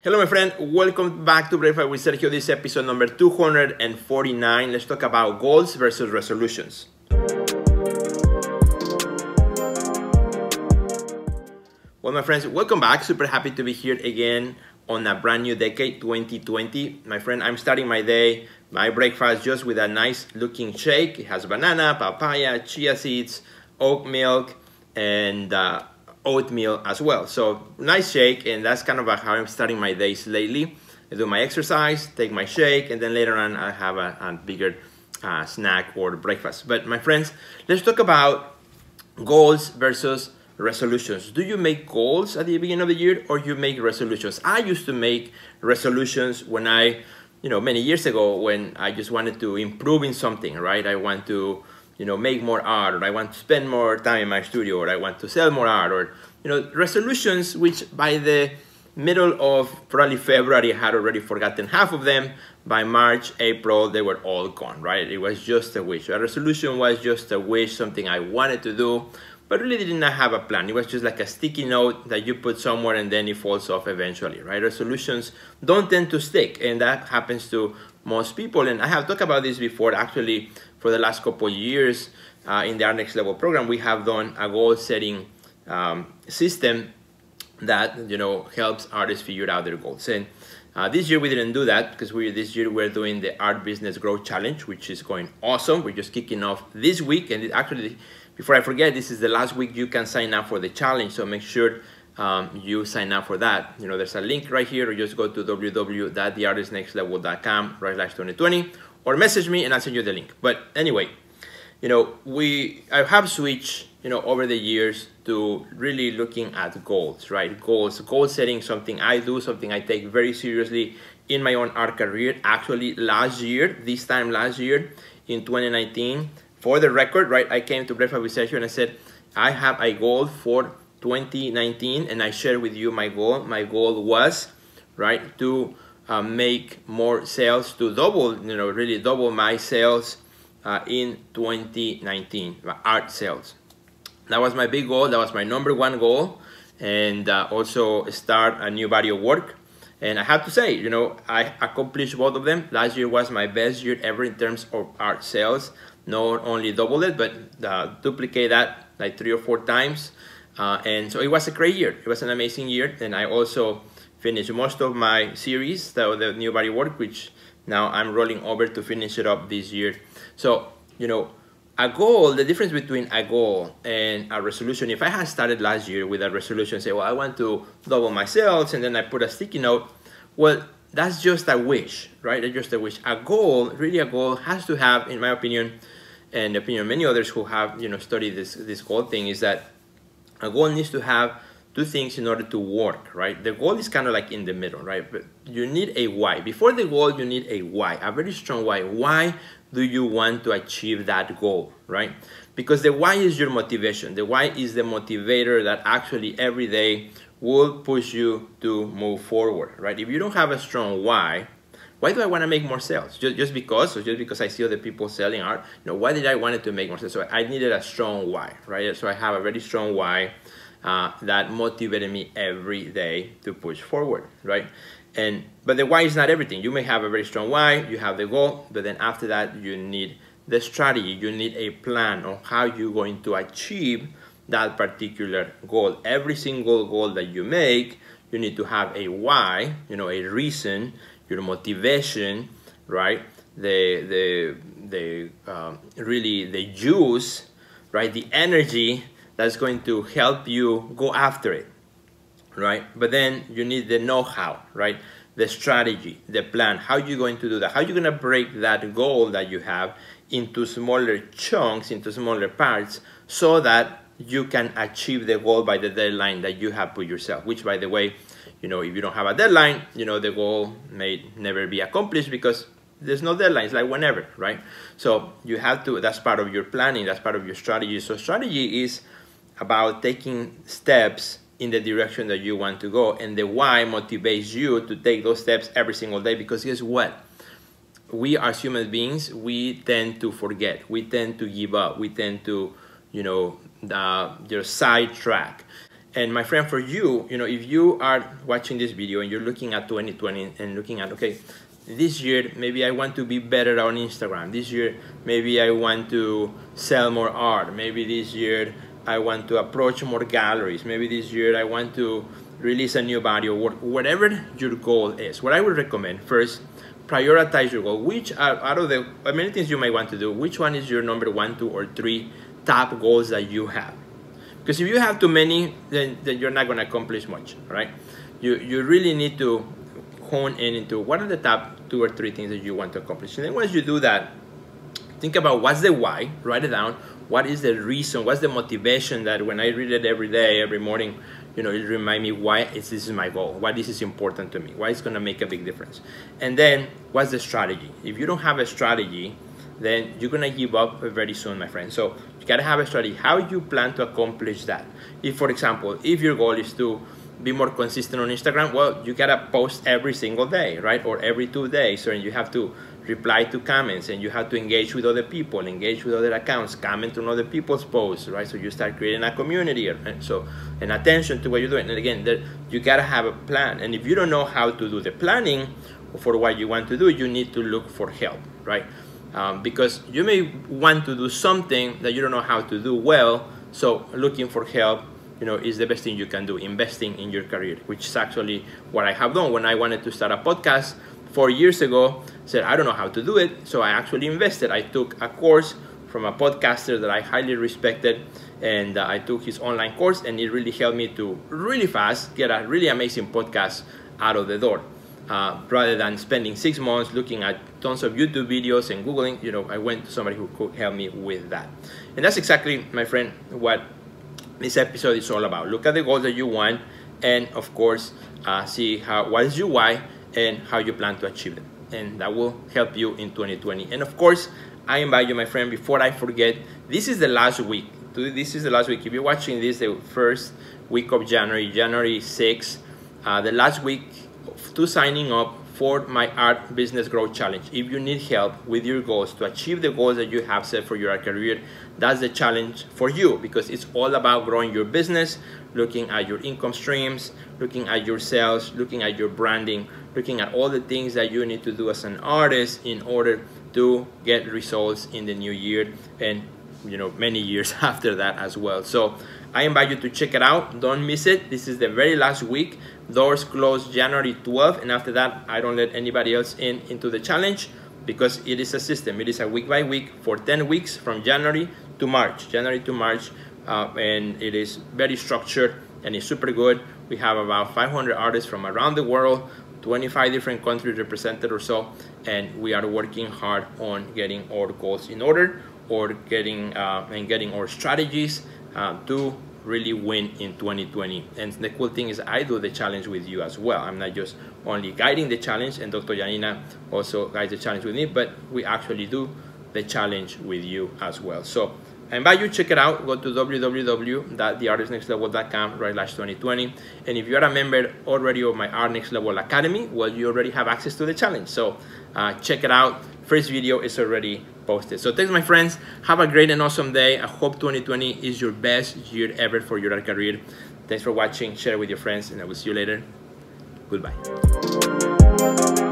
Hello, my friend. Welcome back to Breakfast with Sergio. This is episode number 249. Let's talk about goals versus resolutions. Well, my friends, welcome back. Super happy to be here again on a brand new decade, 2020. My friend, I'm starting my day, my breakfast, just with a nice looking shake. It has banana, papaya, chia seeds, oat milk, and uh, oatmeal as well. So nice shake, and that's kind of how I'm starting my days lately. I do my exercise, take my shake, and then later on I have a, a bigger uh, snack or breakfast. But my friends, let's talk about goals versus resolutions. Do you make goals at the beginning of the year or you make resolutions? I used to make resolutions when I, you know, many years ago when I just wanted to improve in something, right? I want to you know, make more art, or I want to spend more time in my studio, or I want to sell more art, or you know, resolutions which by the middle of probably February I had already forgotten half of them. By March, April, they were all gone, right? It was just a wish. A resolution was just a wish, something I wanted to do, but really did not have a plan. It was just like a sticky note that you put somewhere and then it falls off eventually, right? Resolutions don't tend to stick, and that happens to most people. And I have talked about this before actually for the last couple years uh, in the Art Next Level program, we have done a goal setting um, system that you know helps artists figure out their goals. And uh, this year we didn't do that because we this year we're doing the Art Business Growth Challenge, which is going awesome. We're just kicking off this week, and actually, before I forget, this is the last week you can sign up for the challenge. So make sure um, you sign up for that. You know, there's a link right here, or just go to www.theartistnextlevel.com right slash 2020 or message me and I'll send you the link. But anyway, you know, we I have switched, you know, over the years to really looking at goals, right? Goals, goal setting, something I do, something I take very seriously in my own art career. Actually, last year, this time last year in 2019, for the record, right, I came to Breakfast with Sergio and I said, I have a goal for 2019 and I shared with you my goal. My goal was, right, to uh, make more sales to double, you know, really double my sales uh, in 2019, art sales. That was my big goal. That was my number one goal. And uh, also start a new body of work. And I have to say, you know, I accomplished both of them. Last year was my best year ever in terms of art sales. Not only double it, but uh, duplicate that like three or four times. Uh, and so it was a great year. It was an amazing year. And I also finished most of my series, the, the new body work, which now I'm rolling over to finish it up this year. So, you know, a goal, the difference between a goal and a resolution, if I had started last year with a resolution, say, well, I want to double my sales, and then I put a sticky note, well, that's just a wish, right? That's just a wish. A goal, really a goal, has to have, in my opinion, and the opinion of many others who have, you know, studied this, this goal thing, is that a goal needs to have two things in order to work, right? The goal is kind of like in the middle, right? But you need a why. Before the goal, you need a why, a very strong why. Why do you want to achieve that goal, right? Because the why is your motivation. The why is the motivator that actually every day will push you to move forward, right? If you don't have a strong why, why do I want to make more sales? Just, just because, or just because I see other people selling art? You know, why did I want to make more sales? So I needed a strong why, right? So I have a very strong why uh, that motivated me every day to push forward, right? And but the why is not everything. You may have a very strong why, you have the goal, but then after that you need the strategy. You need a plan on how you're going to achieve that particular goal. Every single goal that you make, you need to have a why, you know, a reason, your motivation, right? The the the um, really the juice, right? The energy that's going to help you go after it, right? But then you need the know-how, right? The strategy, the plan. How are you going to do that? How are you going to break that goal that you have into smaller chunks, into smaller parts, so that you can achieve the goal by the deadline that you have put yourself, which by the way, you know, if you don't have a deadline, you know, the goal may never be accomplished because there's no deadlines like whenever right so you have to that's part of your planning that's part of your strategy so strategy is about taking steps in the direction that you want to go and the why motivates you to take those steps every single day because guess what we as human beings we tend to forget we tend to give up we tend to you know uh, just sidetrack And my friend, for you, you know, if you are watching this video and you're looking at 2020 and looking at, okay, this year maybe I want to be better on Instagram. This year maybe I want to sell more art. Maybe this year I want to approach more galleries. Maybe this year I want to release a new body video, whatever your goal is. What I would recommend first, prioritize your goal. Which out of the uh, many things you may want to do, which one is your number one, two, or three top goals that you have? Because if you have too many, then, then you're not going to accomplish much, right? You, you really need to hone in into what are the top two or three things that you want to accomplish. And then once you do that, think about what's the why, write it down. What is the reason? What's the motivation that when I read it every day, every morning, you know, it remind me why is this is my goal, why this is important to me, why it's gonna make a big difference. And then what's the strategy? If you don't have a strategy, then you're gonna give up very soon, my friend. So you gotta have a strategy. How you plan to accomplish that? If, for example, if your goal is to be more consistent on Instagram, well, you gotta post every single day, right? Or every two days, or you have to reply to comments and you have to engage with other people, engage with other accounts, comment on other people's posts, right? So you start creating a community, so and attention to what you're doing. And again, there, you gotta have a plan. And if you don't know how to do the planning for what you want to do, you need to look for help, right? Um, because you may want to do something that you don't know how to do well. So looking for help you know, is the best thing you can do, investing in your career, which is actually what I have done when I wanted to start a podcast four years ago. Said I don't know how to do it, so I actually invested. I took a course from a podcaster that I highly respected, and uh, I took his online course, and it really helped me to really fast get a really amazing podcast out of the door. Uh, rather than spending six months looking at tons of YouTube videos and Googling, you know, I went to somebody who could help me with that. And that's exactly, my friend, what this episode is all about. Look at the goals that you want, and of course, uh, see how what is your why and how you plan to achieve them, and that will help you in 2020. And of course, I invite you, my friend, before I forget, this is the last week. This is the last week. If you're watching this, the first week of January, January 6th, uh, the last week to signing up for my art business growth challenge. If you need help with your goals to achieve the goals that you have set for your career, that's the challenge for you because it's all about growing your business, looking at your income streams, looking at your sales, looking at your branding, looking at all the things that you need to do as an artist in order to get results in the new year and you know many years after that as well. So I invite you to check it out. Don't miss it. This is the very last week. Doors close January 12th, and after that, I don't let anybody else in into the challenge because it is a system. It is a week by week for 10 weeks from January to March. January to March, uh, and it is very structured and it's super good. We have about 500 artists from around the world, 25 different countries represented or so, and we are working hard on getting our goals in order or getting uh, and getting our strategies uh, to really win in 2020. And the cool thing is I do the challenge with you as well. I'm not just only guiding the challenge and Dr. Janina also guides the challenge with me, but we actually do the challenge with you as well. So I invite you to check it out. Go to www.theartistnextlevel.com right slash 2020. And if you're a member already of my Art Next Level Academy, well, you already have access to the challenge. So uh, check it out. First video is already posted. So thanks, my friends. Have a great and awesome day. I hope 2020 is your best year ever for your career. Thanks for watching. Share it with your friends, and I will see you later. Goodbye.